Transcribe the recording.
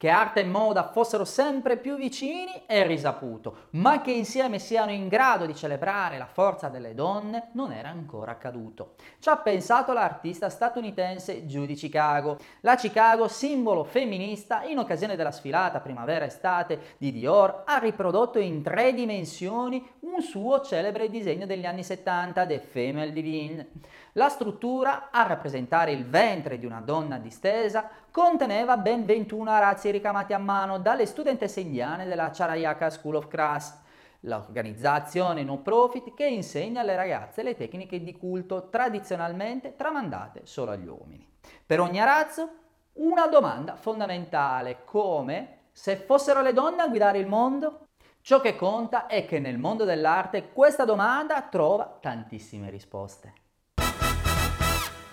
Che arte e moda fossero sempre più vicini è risaputo, ma che insieme siano in grado di celebrare la forza delle donne non era ancora accaduto. Ci ha pensato l'artista statunitense Judy Chicago. La Chicago, simbolo femminista, in occasione della sfilata primavera-estate di Dior, ha riprodotto in tre dimensioni un suo celebre disegno degli anni 70, The Female Divine. La struttura, a rappresentare il ventre di una donna distesa, conteneva ben 21 ricamati a mano dalle studentesse indiane della Charayaka School of Crafts, l'organizzazione no profit che insegna alle ragazze le tecniche di culto tradizionalmente tramandate solo agli uomini. Per ogni arazzo una domanda fondamentale come se fossero le donne a guidare il mondo? Ciò che conta è che nel mondo dell'arte questa domanda trova tantissime risposte.